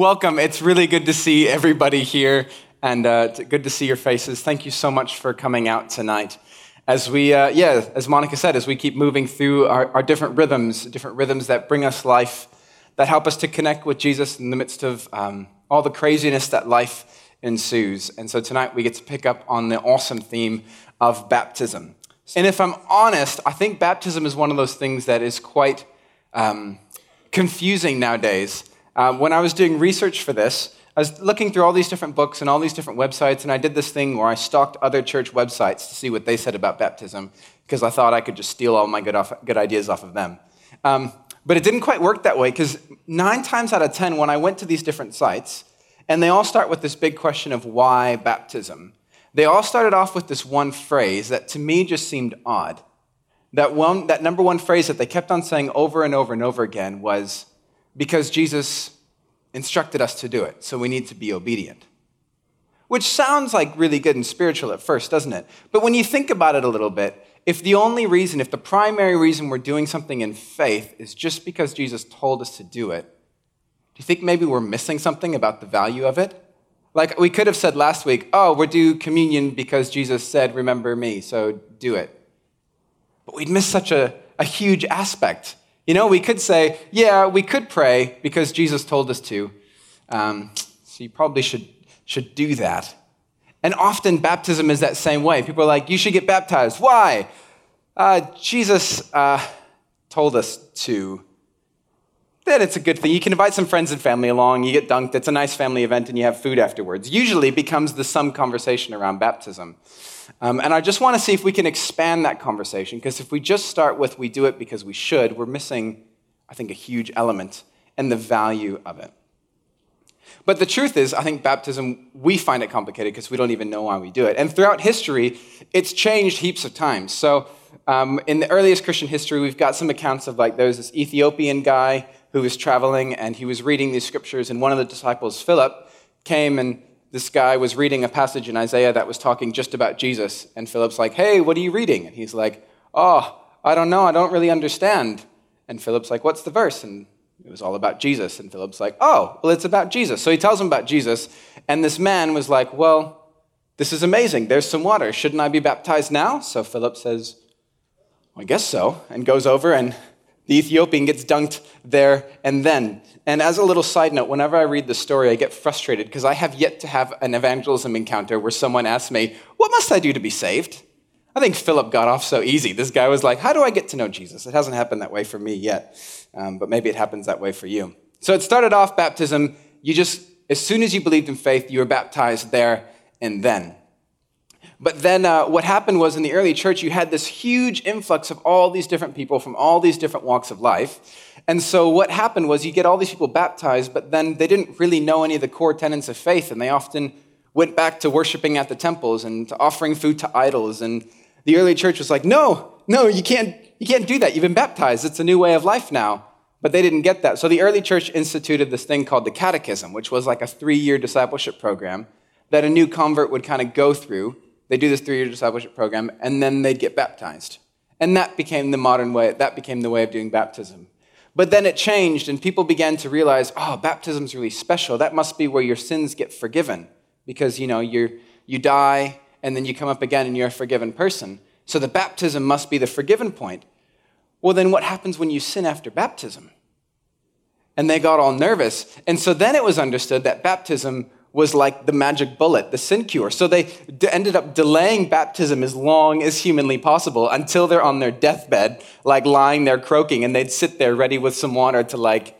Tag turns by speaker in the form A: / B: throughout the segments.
A: welcome. It's really good to see everybody here and uh, good to see your faces. Thank you so much for coming out tonight. As we, uh, yeah, as Monica said, as we keep moving through our, our different rhythms, different rhythms that bring us life, that help us to connect with Jesus in the midst of um, all the craziness that life ensues. And so tonight we get to pick up on the awesome theme of baptism. And if I'm honest, I think baptism is one of those things that is quite um, confusing nowadays. Um, when I was doing research for this, I was looking through all these different books and all these different websites, and I did this thing where I stalked other church websites to see what they said about baptism, because I thought I could just steal all my good, off, good ideas off of them. Um, but it didn't quite work that way, because nine times out of ten, when I went to these different sites, and they all start with this big question of why baptism, they all started off with this one phrase that to me just seemed odd. That, one, that number one phrase that they kept on saying over and over and over again was, because Jesus instructed us to do it, so we need to be obedient. Which sounds like really good and spiritual at first, doesn't it? But when you think about it a little bit, if the only reason, if the primary reason we're doing something in faith is just because Jesus told us to do it, do you think maybe we're missing something about the value of it? Like we could have said last week, oh, we're communion because Jesus said, remember me, so do it. But we'd miss such a, a huge aspect. You know, we could say, yeah, we could pray because Jesus told us to. Um, so you probably should, should do that. And often baptism is that same way. People are like, you should get baptized. Why? Uh, Jesus uh, told us to. Then it's a good thing. You can invite some friends and family along, you get dunked, it's a nice family event, and you have food afterwards. Usually becomes the sum conversation around baptism. Um, and I just want to see if we can expand that conversation, because if we just start with we do it because we should, we're missing, I think, a huge element and the value of it. But the truth is, I think baptism, we find it complicated because we don't even know why we do it. And throughout history, it's changed heaps of times. So um, in the earliest Christian history, we've got some accounts of like there was this Ethiopian guy who was traveling and he was reading these scriptures, and one of the disciples, Philip, came and this guy was reading a passage in Isaiah that was talking just about Jesus. And Philip's like, Hey, what are you reading? And he's like, Oh, I don't know. I don't really understand. And Philip's like, What's the verse? And it was all about Jesus. And Philip's like, Oh, well, it's about Jesus. So he tells him about Jesus. And this man was like, Well, this is amazing. There's some water. Shouldn't I be baptized now? So Philip says, well, I guess so. And goes over and the Ethiopian gets dunked there and then. And as a little side note, whenever I read the story, I get frustrated because I have yet to have an evangelism encounter where someone asks me, What must I do to be saved? I think Philip got off so easy. This guy was like, How do I get to know Jesus? It hasn't happened that way for me yet, um, but maybe it happens that way for you. So it started off baptism. You just, as soon as you believed in faith, you were baptized there and then. But then uh, what happened was in the early church, you had this huge influx of all these different people from all these different walks of life. And so what happened was you get all these people baptized, but then they didn't really know any of the core tenets of faith, and they often went back to worshiping at the temples and to offering food to idols. And the early church was like, no, no, you can't, you can't do that. You've been baptized. It's a new way of life now. But they didn't get that. So the early church instituted this thing called the catechism, which was like a three year discipleship program that a new convert would kind of go through they do this three year discipleship program, and then they'd get baptized. And that became the modern way, that became the way of doing baptism. But then it changed, and people began to realize, oh, baptism's really special. That must be where your sins get forgiven. Because, you know, you you die, and then you come up again, and you're a forgiven person. So the baptism must be the forgiven point. Well, then what happens when you sin after baptism? And they got all nervous. And so then it was understood that baptism was like the magic bullet, the sin cure. So they d- ended up delaying baptism as long as humanly possible until they're on their deathbed, like lying there croaking, and they'd sit there ready with some water to like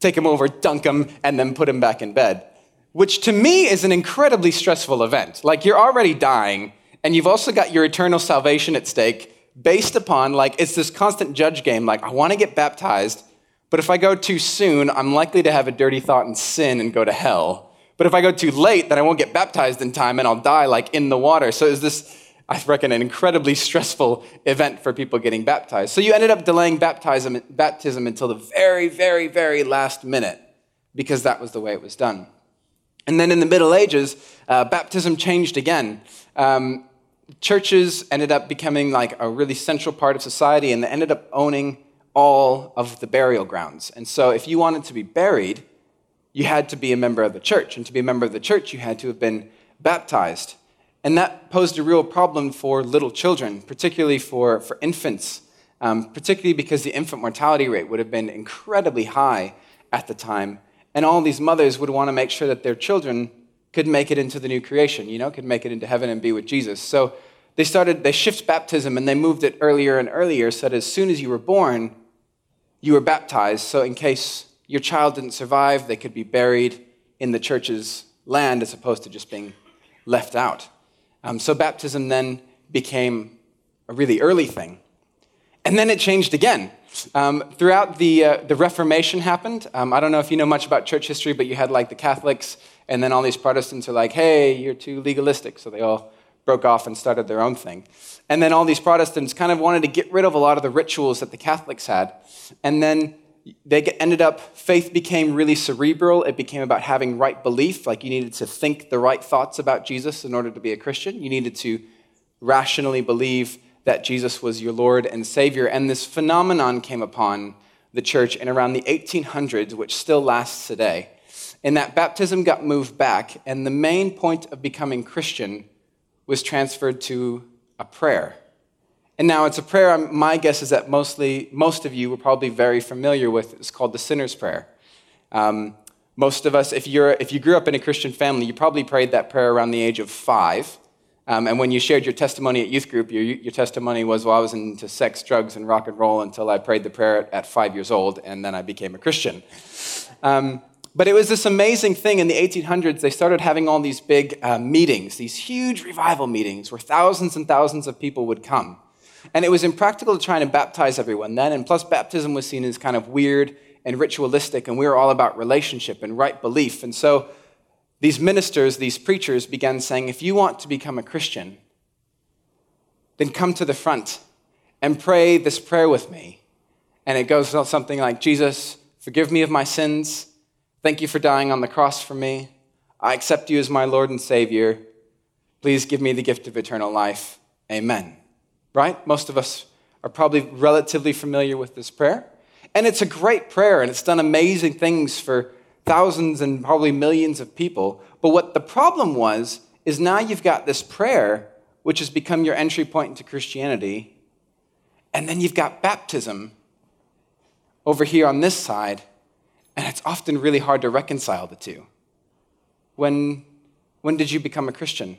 A: take him over, dunk him, and then put him back in bed. Which to me is an incredibly stressful event. Like you're already dying, and you've also got your eternal salvation at stake based upon like it's this constant judge game. Like I want to get baptized, but if I go too soon, I'm likely to have a dirty thought and sin and go to hell. But if I go too late, then I won't get baptized in time and I'll die like in the water. So is this, I reckon, an incredibly stressful event for people getting baptized. So you ended up delaying baptism, baptism until the very, very, very last minute because that was the way it was done. And then in the Middle Ages, uh, baptism changed again. Um, churches ended up becoming like a really central part of society and they ended up owning all of the burial grounds. And so if you wanted to be buried, you had to be a member of the church. And to be a member of the church, you had to have been baptized. And that posed a real problem for little children, particularly for, for infants, um, particularly because the infant mortality rate would have been incredibly high at the time. And all these mothers would want to make sure that their children could make it into the new creation, you know, could make it into heaven and be with Jesus. So they started, they shift baptism and they moved it earlier and earlier so that as soon as you were born, you were baptized. So in case your child didn't survive, they could be buried in the church's land as opposed to just being left out. Um, so baptism then became a really early thing. And then it changed again. Um, throughout the, uh, the Reformation happened. Um, I don't know if you know much about church history, but you had like the Catholics, and then all these Protestants are like, hey, you're too legalistic. So they all broke off and started their own thing. And then all these Protestants kind of wanted to get rid of a lot of the rituals that the Catholics had. And then they ended up, faith became really cerebral. It became about having right belief, like you needed to think the right thoughts about Jesus in order to be a Christian. You needed to rationally believe that Jesus was your Lord and Savior. And this phenomenon came upon the church in around the 1800s, which still lasts today, in that baptism got moved back, and the main point of becoming Christian was transferred to a prayer. And now it's a prayer, my guess is that mostly, most of you were probably very familiar with. It's called the Sinner's Prayer. Um, most of us, if, you're, if you grew up in a Christian family, you probably prayed that prayer around the age of five. Um, and when you shared your testimony at youth group, your, your testimony was, well, I was into sex, drugs, and rock and roll until I prayed the prayer at five years old, and then I became a Christian. Um, but it was this amazing thing in the 1800s. They started having all these big uh, meetings, these huge revival meetings where thousands and thousands of people would come. And it was impractical to try and baptize everyone then. And plus, baptism was seen as kind of weird and ritualistic, and we were all about relationship and right belief. And so these ministers, these preachers began saying, if you want to become a Christian, then come to the front and pray this prayer with me. And it goes something like Jesus, forgive me of my sins. Thank you for dying on the cross for me. I accept you as my Lord and Savior. Please give me the gift of eternal life. Amen right? Most of us are probably relatively familiar with this prayer. And it's a great prayer, and it's done amazing things for thousands and probably millions of people. But what the problem was is now you've got this prayer, which has become your entry point into Christianity, and then you've got baptism over here on this side, and it's often really hard to reconcile the two. When, when did you become a Christian?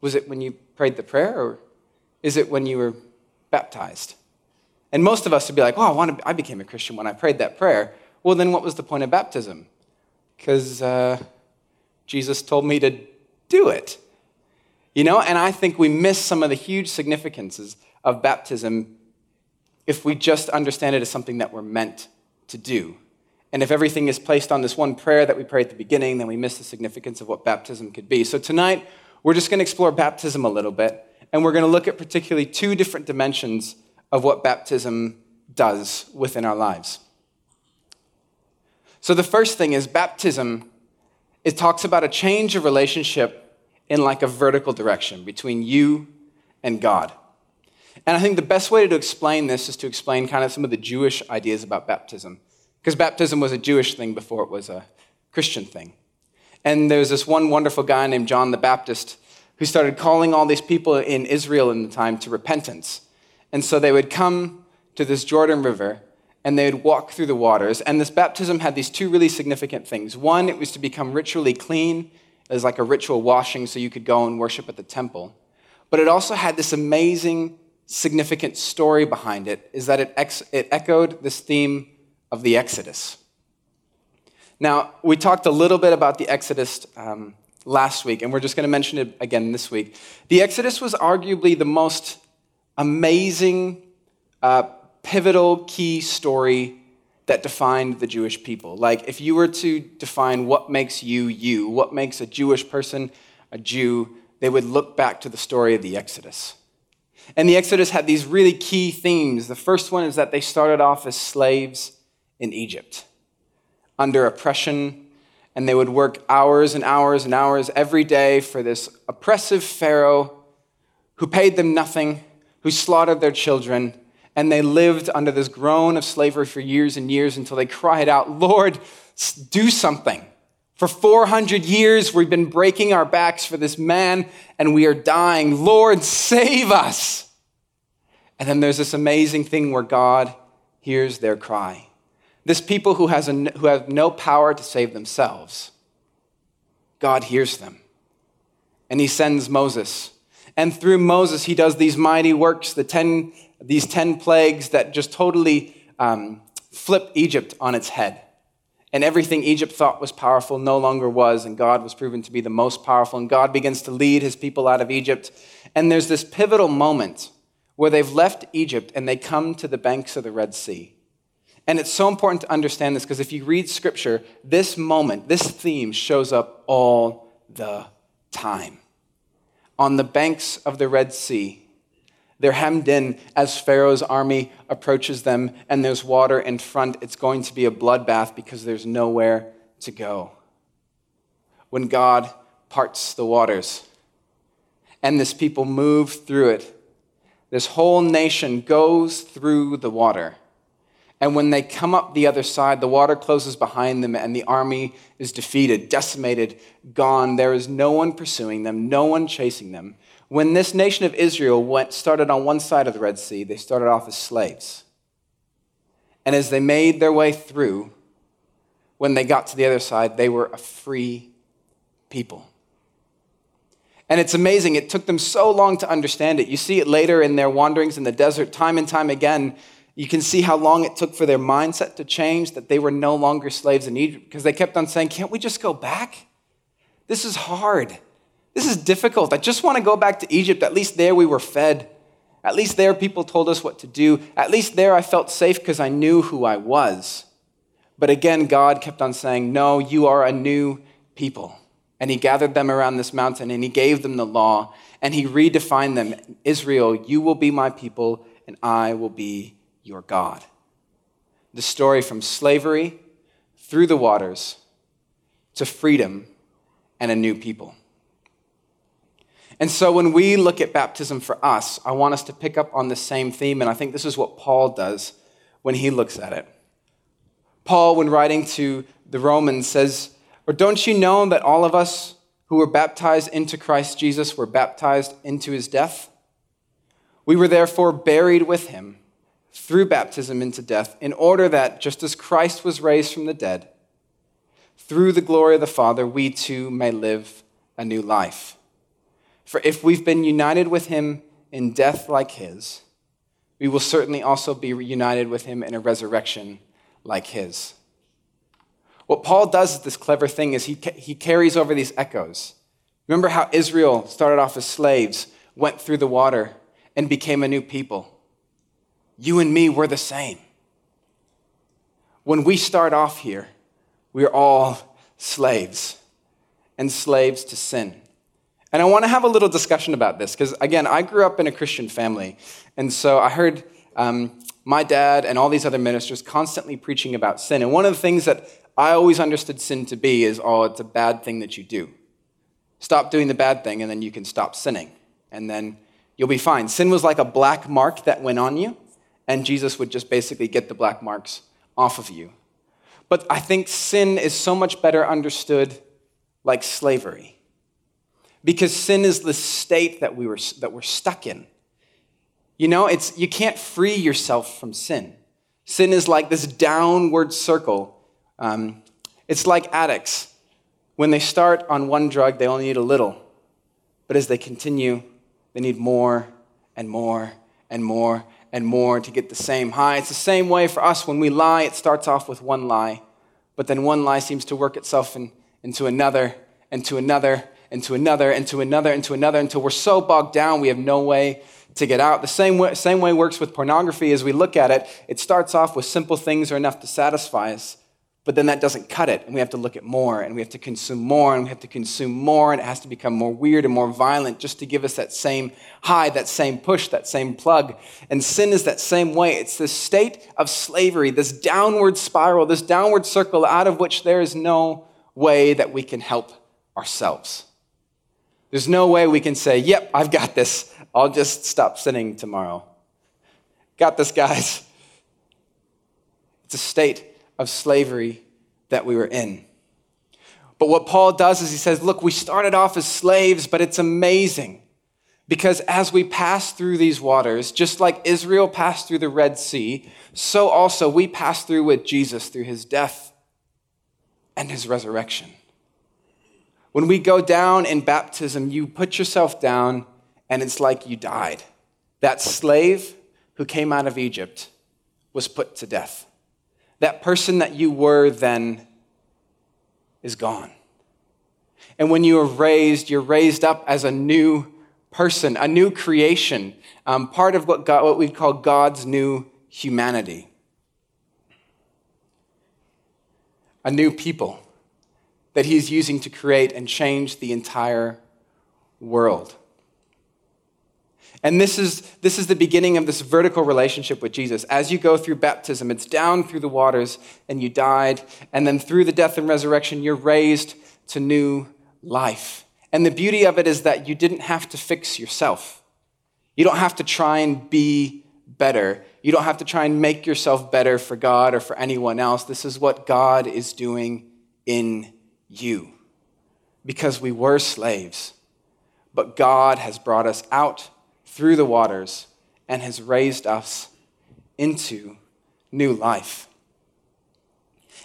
A: Was it when you prayed the prayer, or is it when you were baptized? And most of us would be like, well, I, I became a Christian when I prayed that prayer. Well, then what was the point of baptism? Because uh, Jesus told me to do it. You know, and I think we miss some of the huge significances of baptism if we just understand it as something that we're meant to do. And if everything is placed on this one prayer that we pray at the beginning, then we miss the significance of what baptism could be. So tonight, we're just going to explore baptism a little bit and we're going to look at particularly two different dimensions of what baptism does within our lives. So, the first thing is baptism, it talks about a change of relationship in like a vertical direction between you and God. And I think the best way to explain this is to explain kind of some of the Jewish ideas about baptism. Because baptism was a Jewish thing before it was a Christian thing. And there's this one wonderful guy named John the Baptist who started calling all these people in Israel in the time to repentance. And so they would come to this Jordan River and they would walk through the waters. And this baptism had these two really significant things. One, it was to become ritually clean, as like a ritual washing so you could go and worship at the temple. But it also had this amazing, significant story behind it, is that it, ex- it echoed this theme of the Exodus. Now, we talked a little bit about the Exodus um, last week, and we're just going to mention it again this week. The Exodus was arguably the most amazing, uh, pivotal, key story that defined the Jewish people. Like, if you were to define what makes you you, what makes a Jewish person a Jew, they would look back to the story of the Exodus. And the Exodus had these really key themes. The first one is that they started off as slaves in Egypt under oppression and they would work hours and hours and hours every day for this oppressive Pharaoh who paid them nothing, who slaughtered their children, And they lived under this groan of slavery for years and years until they cried out, Lord, do something. For 400 years, we've been breaking our backs for this man and we are dying. Lord, save us. And then there's this amazing thing where God hears their cry. This people who, has a, who have no power to save themselves, God hears them. And he sends Moses. And through Moses, he does these mighty works, the ten, these 10 plagues that just totally um, flip Egypt on its head. And everything Egypt thought was powerful no longer was, and God was proven to be the most powerful. And God begins to lead his people out of Egypt. And there's this pivotal moment where they've left Egypt and they come to the banks of the Red Sea. And it's so important to understand this because if you read scripture, this moment, this theme shows up all the time. On the banks of the Red Sea, they're hemmed in as Pharaoh's army approaches them, and there's water in front. It's going to be a bloodbath because there's nowhere to go. When God parts the waters, and this people move through it, this whole nation goes through the water. And when they come up the other side, the water closes behind them, and the army is defeated, decimated, gone. There is no one pursuing them, no one chasing them. When this nation of Israel went, started on one side of the Red Sea, they started off as slaves. And as they made their way through, when they got to the other side, they were a free people. And it's amazing. It took them so long to understand it. You see it later in their wanderings in the desert, time and time again. You can see how long it took for their mindset to change, that they were no longer slaves in Egypt, because they kept on saying, Can't we just go back? This is hard. This is difficult. I just want to go back to Egypt. At least there we were fed. At least there people told us what to do. At least there I felt safe because I knew who I was. But again, God kept on saying, No, you are a new people. And He gathered them around this mountain and He gave them the law and He redefined them Israel, you will be my people and I will be your God. The story from slavery through the waters to freedom and a new people. And so when we look at baptism for us, I want us to pick up on the same theme, and I think this is what Paul does when he looks at it. Paul, when writing to the Romans, says, Or don't you know that all of us who were baptized into Christ Jesus were baptized into his death? We were therefore buried with him through baptism into death, in order that, just as Christ was raised from the dead, through the glory of the Father, we too may live a new life. For if we've been united with him in death like his, we will certainly also be reunited with him in a resurrection like his. What Paul does this clever thing is he, he carries over these echoes. Remember how Israel started off as slaves, went through the water, and became a new people? You and me, we're the same. When we start off here, we're all slaves and slaves to sin. And I want to have a little discussion about this because, again, I grew up in a Christian family. And so I heard um, my dad and all these other ministers constantly preaching about sin. And one of the things that I always understood sin to be is oh, it's a bad thing that you do. Stop doing the bad thing, and then you can stop sinning. And then you'll be fine. Sin was like a black mark that went on you, and Jesus would just basically get the black marks off of you. But I think sin is so much better understood like slavery because sin is the state that, we were, that we're stuck in. You know, it's, you can't free yourself from sin. Sin is like this downward circle. Um, it's like addicts. When they start on one drug, they only need a little. But as they continue, they need more and more and more and more to get the same high. It's the same way for us. When we lie, it starts off with one lie, but then one lie seems to work itself in, into another and to another and to another and to another and to another until we're so bogged down we have no way to get out. The same way, same way works with pornography as we look at it. It starts off with simple things are enough to satisfy us, but then that doesn't cut it. And we have to look at more and we have to consume more and we have to consume more and it has to become more weird and more violent just to give us that same high, that same push, that same plug. And sin is that same way. It's this state of slavery, this downward spiral, this downward circle out of which there is no way that we can help ourselves. There's no way we can say, yep, I've got this. I'll just stop sinning tomorrow. Got this, guys. It's a state of slavery that we were in. But what Paul does is he says, Look, we started off as slaves, but it's amazing because as we pass through these waters, just like Israel passed through the Red Sea, so also we pass through with Jesus through his death and his resurrection. When we go down in baptism, you put yourself down and it's like you died. That slave who came out of Egypt was put to death. That person that you were then is gone. And when you are raised, you're raised up as a new person, a new creation, um, part of what, God, what we call God's new humanity. A new people that He's using to create and change the entire world. And this is, this is the beginning of this vertical relationship with Jesus. As you go through baptism, it's down through the waters and you died. And then through the death and resurrection, you're raised to new life. And the beauty of it is that you didn't have to fix yourself. You don't have to try and be better. You don't have to try and make yourself better for God or for anyone else. This is what God is doing in you. Because we were slaves, but God has brought us out through the waters and has raised us into new life.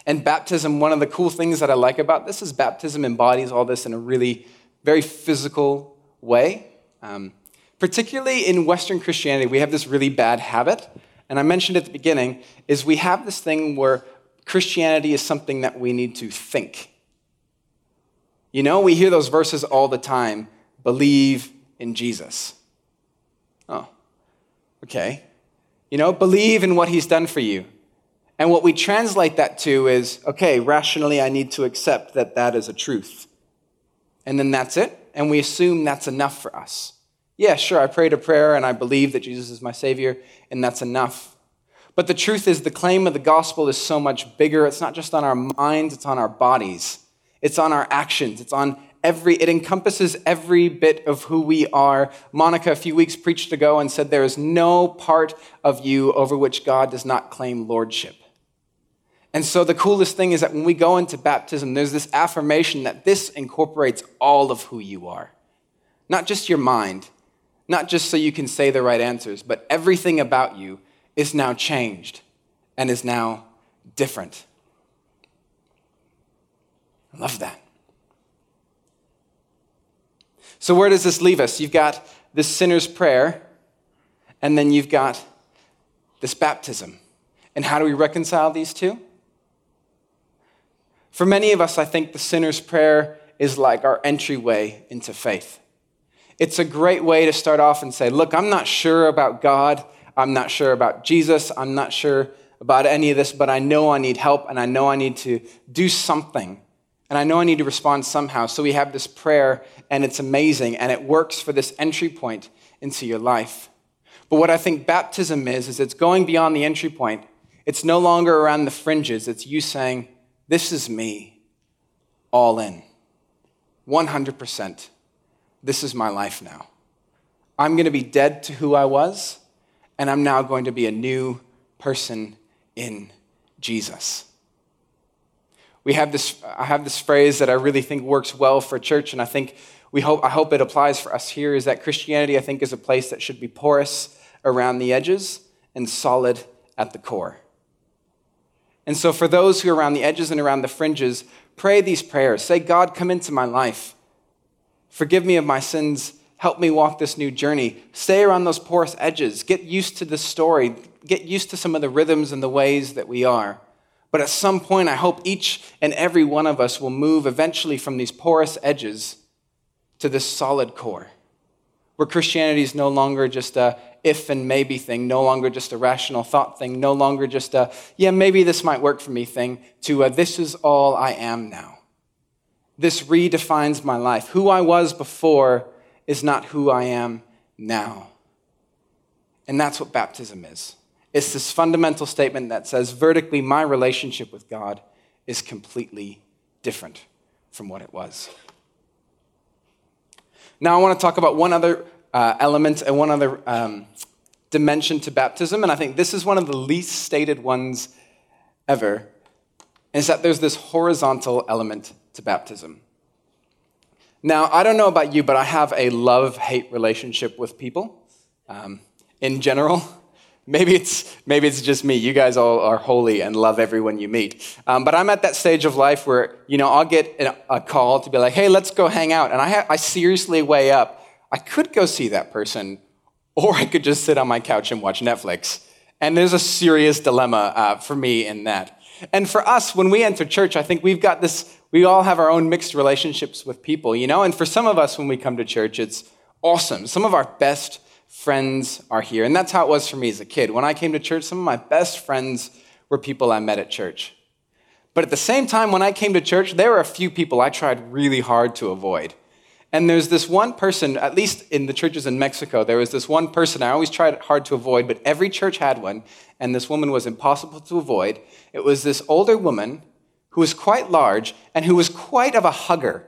A: And baptism, one of the cool things that I like about this is baptism embodies all this in a really very physical way. Um, particularly in Western Christianity, we have this really bad habit, and I mentioned at the beginning, is we have this thing where Christianity is something that we need to think. You know, we hear those verses all the time believe in Jesus. Okay. You know, believe in what he's done for you. And what we translate that to is okay, rationally, I need to accept that that is a truth and then that's it. And we assume that's enough for us. Yeah, sure, I prayed a prayer and I believe that Jesus is my Savior, and that's enough. But the truth is, the claim of the gospel is so much bigger. It's not just on our minds, it's on our bodies, it's on our actions, it's on every, it encompasses every bit of who we are. Monica, a few weeks preached ago and said, There is no part of you over which God does not claim lordship. And so the coolest thing is that when we go into baptism, there's this affirmation that this incorporates all of who you are. Not just your mind, not just so you can say the right answers, but everything about you is now changed and is now different. I love that. So, where does this leave us? You've got this sinner's prayer, and then you've got this baptism. And how do we reconcile these two? For many of us, I think the sinner's prayer is like our entryway into faith. It's a great way to start off and say, Look, I'm not sure about God. I'm not sure about Jesus. I'm not sure about any of this, but I know I need help and I know I need to do something. And I know I need to respond somehow. So we have this prayer, and it's amazing, and it works for this entry point into your life. But what I think baptism is, is it's going beyond the entry point. It's no longer around the fringes. It's you saying, this is me, all in. 100%. This is my life now. I'm going to be dead to who I was, and I'm now going to be a new person in Jesus. We have this, I have this phrase that I really think works well for church, and I think we hope, I hope it applies for us here is that Christianity, I think, is a place that should be porous around the edges and solid at the core. And so, for those who are around the edges and around the fringes, pray these prayers. Say, God, come into my life. Forgive me of my sins. Help me walk this new journey. Stay around those porous edges. Get used to the story. Get used to some of the rhythms and the ways that we are. But at some point, I hope each and every one of us will move eventually from these porous edges to this solid core, where Christianity is no longer just a if and maybe thing, no longer just a rational thought thing, no longer just a, yeah, maybe this might work for me thing, to a, this is all I am now. This redefines my life. Who I was before is not who I am now. And that's what baptism is. It's this fundamental statement that says vertically, my relationship with God is completely different from what it was. Now, I want to talk about one other uh, element and one other um, dimension to baptism, and I think this is one of the least stated ones ever, is that there's this horizontal element to baptism. Now, I don't know about you, but I have a love hate relationship with people um, in general. Maybe it's, maybe it's just me. You guys all are holy and love everyone you meet. Um, but I'm at that stage of life where, you know, I'll get a call to be like, hey, let's go hang out. And I, ha- I seriously weigh up. I could go see that person, or I could just sit on my couch and watch Netflix. And there's a serious dilemma uh, for me in that. And for us, when we enter church, I think we've got this, we all have our own mixed relationships with people, you know? And for some of us, when we come to church, it's awesome. Some of our best friends are here. And that's how it was for me as a kid. When I came to church, some of my best friends were people I met at church. But at the same time, when I came to church, there were a few people I tried really hard to avoid. And there's this one person, at least in the churches in Mexico, there was this one person I always tried hard to avoid, but every church had one, and this woman was impossible to avoid. It was this older woman who was quite large and who was quite of a hugger.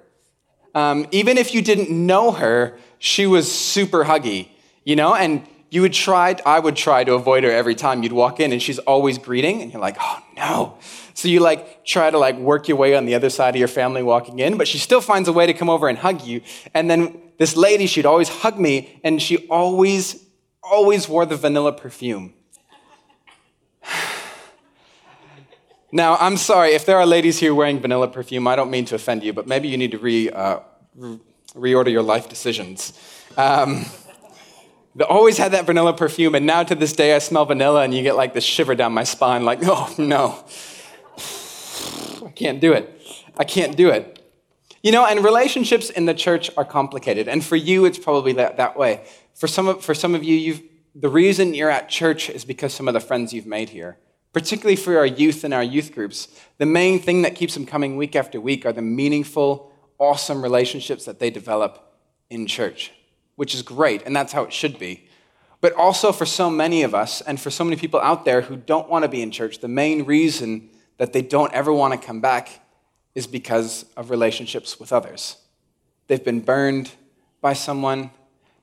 A: Um, even if you didn't know her, she was super huggy, you know? And you would try, I would try to avoid her every time you'd walk in, and she's always greeting, and you're like, oh no. So you like try to like work your way on the other side of your family walking in, but she still finds a way to come over and hug you. And then this lady, she'd always hug me, and she always, always wore the vanilla perfume. now, I'm sorry, if there are ladies here wearing vanilla perfume, I don't mean to offend you, but maybe you need to re, uh, re- reorder your life decisions. Um, they always had that vanilla perfume, and now to this day I smell vanilla and you get like this shiver down my spine, like, oh no, I can't do it. I can't do it. You know, and relationships in the church are complicated, and for you it's probably that, that way. For some, of, for some of you, you've, the reason you're at church is because some of the friends you've made here. Particularly for our youth and our youth groups, the main thing that keeps them coming week after week are the meaningful, awesome relationships that they develop in church which is great, and that's how it should be. But also for so many of us, and for so many people out there who don't want to be in church, the main reason that they don't ever want to come back is because of relationships with others. They've been burned by someone.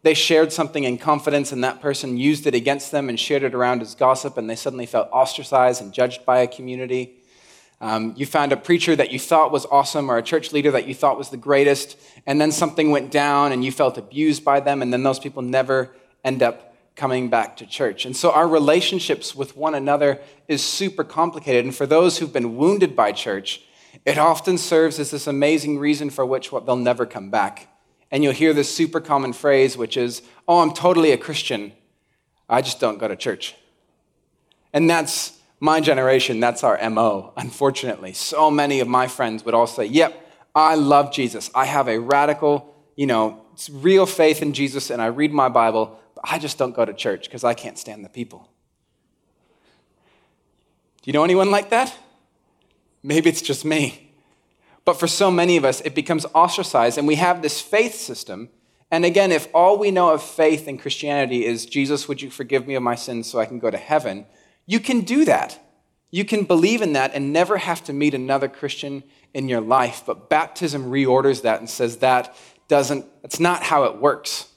A: They shared something in confidence, and that person used it against them and shared it around as gossip, and they suddenly felt ostracized and judged by a community. Um, you found a preacher that you thought was awesome or a church leader that you thought was the greatest, and then something went down and you felt abused by them, and then those people never end up coming back to church. And so our relationships with one another is super complicated. And for those who've been wounded by church, it often serves as this amazing reason for which they'll never come back. And you'll hear this super common phrase, which is, Oh, I'm totally a Christian. I just don't go to church. And that's my generation, that's our MO, unfortunately. So many of my friends would all say, Yep, I love Jesus. I have a radical, you know, real faith in Jesus, and I read my Bible, but I just don't go to church because I can't stand the people. Do you know anyone like that? Maybe it's just me. But for so many of us, it becomes ostracized, and we have this faith system. And again, if all we know of faith in Christianity is, Jesus, would you forgive me of my sins so I can go to heaven? You can do that. You can believe in that and never have to meet another Christian in your life. But baptism reorders that and says that doesn't, that's not how it works.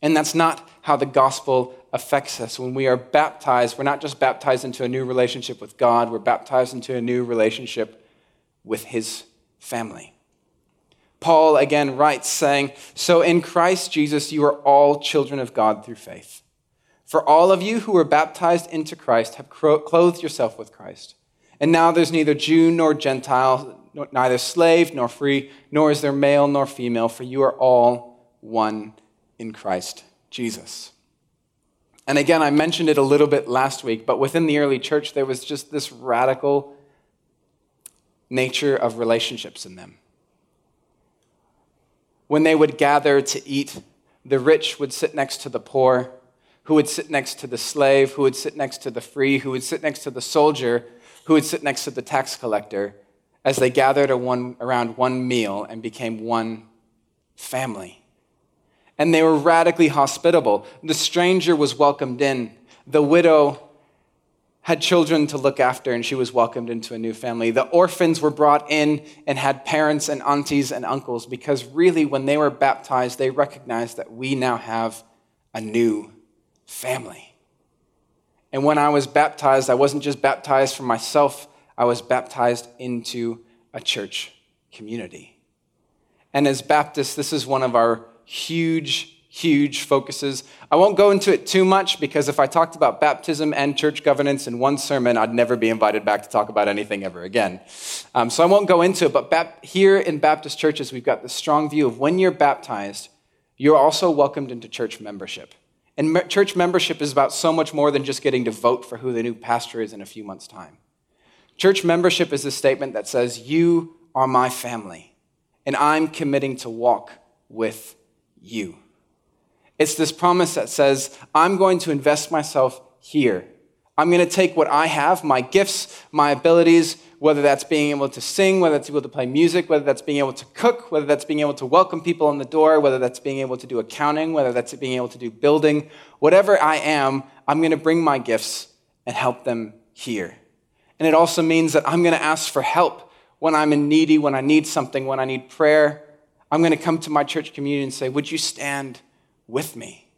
A: And that's not how the gospel affects us. When we are baptized, we're not just baptized into a new relationship with God, we're baptized into a new relationship with his family. Paul again writes, saying, So in Christ Jesus, you are all children of God through faith. For all of you who were baptized into Christ have clothed yourself with Christ. And now there's neither Jew nor Gentile, neither slave nor free, nor is there male nor female, for you are all one in Christ Jesus. And again, I mentioned it a little bit last week, but within the early church, there was just this radical nature of relationships in them. When they would gather to eat, the rich would sit next to the poor, who would sit next to the slave, who would sit next to the free, who would sit next to the soldier, who would sit next to the tax collector, as they gathered around one meal and became one family. And they were radically hospitable. The stranger was welcomed in. The widow had children to look after, and she was welcomed into a new family. The orphans were brought in and had parents and aunties and uncles because really, when they were baptized, they recognized that we now have a new family. And when I was baptized, I wasn't just baptized for myself, I was baptized into a church community. And as Baptists, this is one of our huge, huge focuses. I won't go into it too much because if I talked about baptism and church governance in one sermon, I'd never be invited back to talk about anything ever again. Um, so I won't go into it, but here in Baptist churches, we've got this strong view of when you're baptized, you're also welcomed into church membership. And church membership is about so much more than just getting to vote for who the new pastor is in a few months' time. Church membership is a statement that says, You are my family, and I'm committing to walk with you. It's this promise that says, I'm going to invest myself here. I'm going to take what I have, my gifts, my abilities, whether that's being able to sing, whether that's able to play music, whether that's being able to cook, whether that's being able to welcome people in the door, whether that's being able to do accounting, whether that's being able to do building, whatever I am, I'm going to bring my gifts and help them here. And it also means that I'm going to ask for help when I'm in needy, when I need something, when I need prayer. I'm going to come to my church community and say, Would you stand with me?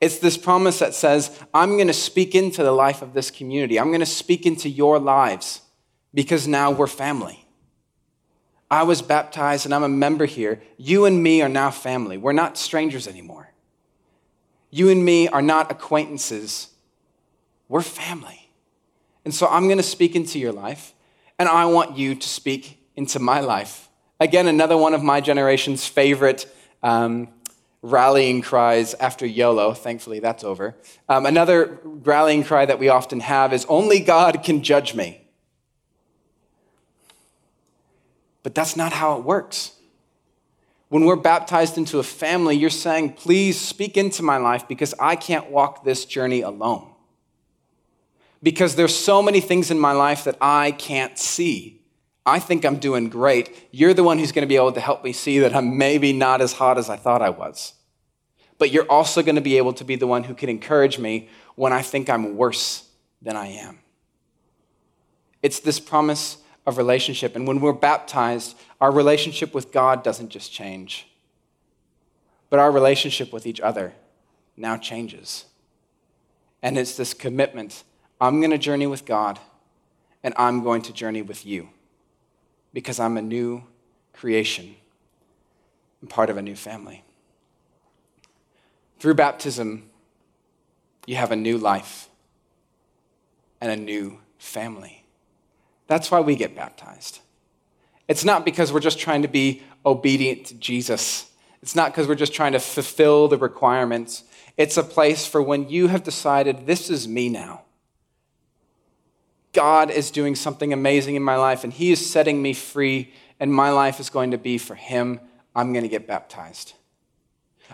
A: It's this promise that says, I'm going to speak into the life of this community. I'm going to speak into your lives because now we're family. I was baptized and I'm a member here. You and me are now family. We're not strangers anymore. You and me are not acquaintances. We're family. And so I'm going to speak into your life, and I want you to speak into my life. Again, another one of my generation's favorite um, rallying cries after YOLO. Thankfully, that's over. Um, another rallying cry that we often have is Only God can judge me. But that's not how it works. When we're baptized into a family, you're saying, Please speak into my life because I can't walk this journey alone because there's so many things in my life that I can't see. I think I'm doing great. You're the one who's going to be able to help me see that I'm maybe not as hot as I thought I was. But you're also going to be able to be the one who can encourage me when I think I'm worse than I am. It's this promise of relationship. And when we're baptized, our relationship with God doesn't just change, but our relationship with each other now changes. And it's this commitment I'm going to journey with God, and I'm going to journey with you because I'm a new creation and part of a new family. Through baptism, you have a new life and a new family. That's why we get baptized. It's not because we're just trying to be obedient to Jesus. It's not because we're just trying to fulfill the requirements. It's a place for when you have decided, this is me now. God is doing something amazing in my life and He is setting me free, and my life is going to be for Him. I'm going to get baptized.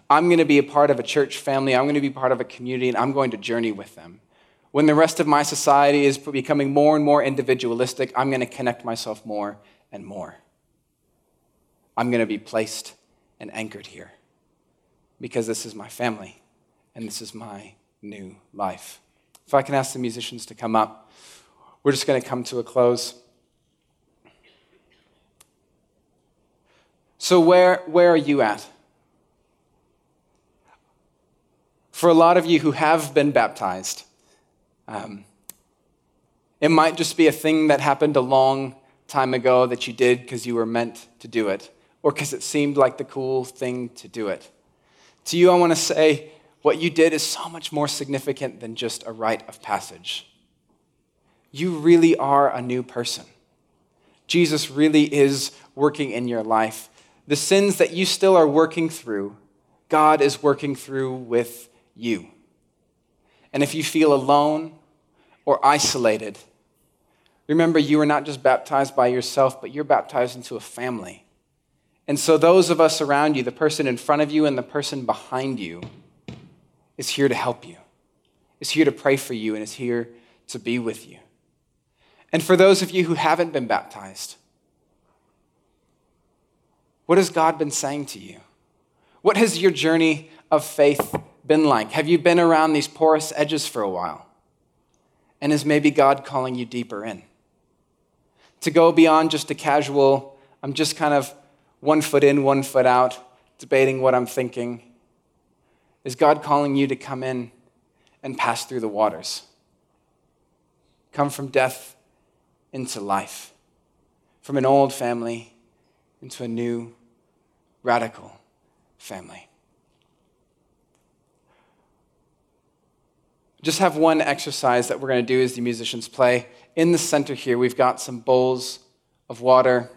A: I'm going to be a part of a church family. I'm going to be part of a community, and I'm going to journey with them. When the rest of my society is becoming more and more individualistic, I'm going to connect myself more and more. I'm going to be placed and anchored here because this is my family and this is my new life. If I can ask the musicians to come up. We're just going to come to a close. So, where, where are you at? For a lot of you who have been baptized, um, it might just be a thing that happened a long time ago that you did because you were meant to do it, or because it seemed like the cool thing to do it. To you, I want to say what you did is so much more significant than just a rite of passage you really are a new person. Jesus really is working in your life. The sins that you still are working through, God is working through with you. And if you feel alone or isolated, remember you are not just baptized by yourself, but you're baptized into a family. And so, those of us around you, the person in front of you and the person behind you, is here to help you, is here to pray for you, and is here to be with you. And for those of you who haven't been baptized, what has God been saying to you? What has your journey of faith been like? Have you been around these porous edges for a while? And is maybe God calling you deeper in? To go beyond just a casual, I'm just kind of one foot in, one foot out, debating what I'm thinking. Is God calling you to come in and pass through the waters. Come from death into life, from an old family into a new, radical family. Just have one exercise that we're going to do as the musicians play. In the center here, we've got some bowls of water.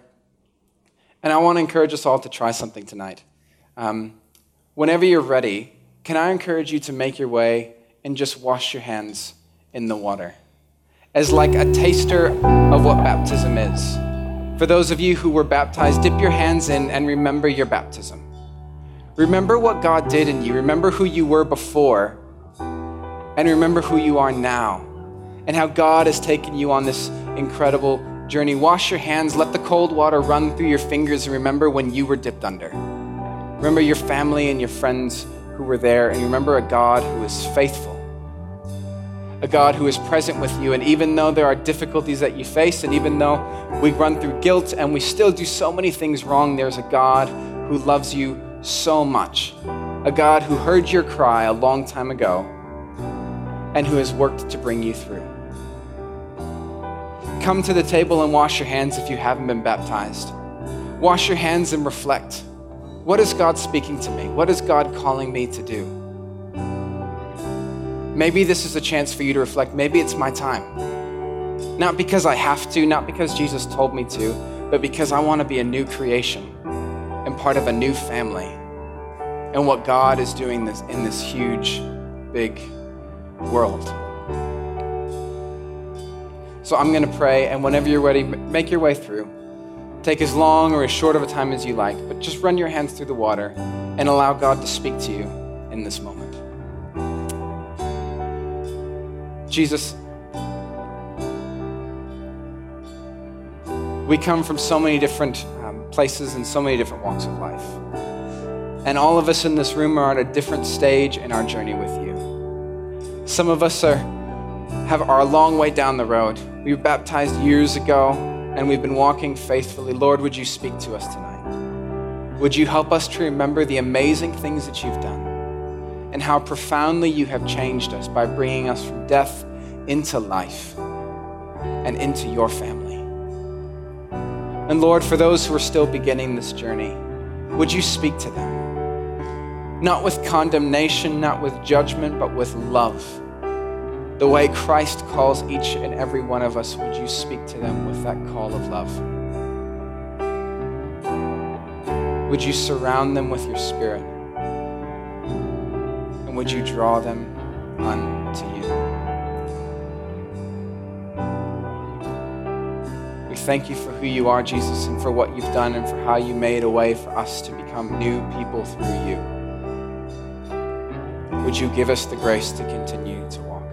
A: And I want to encourage us all to try something tonight. Um, whenever you're ready, can I encourage you to make your way and just wash your hands in the water? As like a taster of what baptism is. For those of you who were baptized, dip your hands in and remember your baptism. Remember what God did in you. Remember who you were before and remember who you are now and how God has taken you on this incredible journey. Wash your hands, let the cold water run through your fingers, and remember when you were dipped under. Remember your family and your friends who were there, and remember a God who is faithful, a God who is present with you. And even though there are difficulties that you face, and even though we run through guilt and we still do so many things wrong, there's a God who loves you so much, a God who heard your cry a long time ago and who has worked to bring you through. Come to the table and wash your hands if you haven't been baptized. Wash your hands and reflect. What is God speaking to me? What is God calling me to do? Maybe this is a chance for you to reflect. Maybe it's my time. Not because I have to, not because Jesus told me to, but because I want to be a new creation and part of a new family and what God is doing this, in this huge, big world. So I'm going to pray, and whenever you're ready, make your way through. Take as long or as short of a time as you like, but just run your hands through the water and allow God to speak to you in this moment. Jesus, we come from so many different um, places and so many different walks of life. And all of us in this room are at a different stage in our journey with you. Some of us are, have, are a long way down the road. We were baptized years ago and we've been walking faithfully. Lord, would you speak to us tonight? Would you help us to remember the amazing things that you've done and how profoundly you have changed us by bringing us from death into life and into your family? And Lord, for those who are still beginning this journey, would you speak to them? Not with condemnation, not with judgment, but with love. The way Christ calls each and every one of us, would you speak to them with that call of love? Would you surround them with your spirit? And would you draw them unto you? We thank you for who you are, Jesus, and for what you've done and for how you made a way for us to become new people through you would you give us the grace to continue to walk?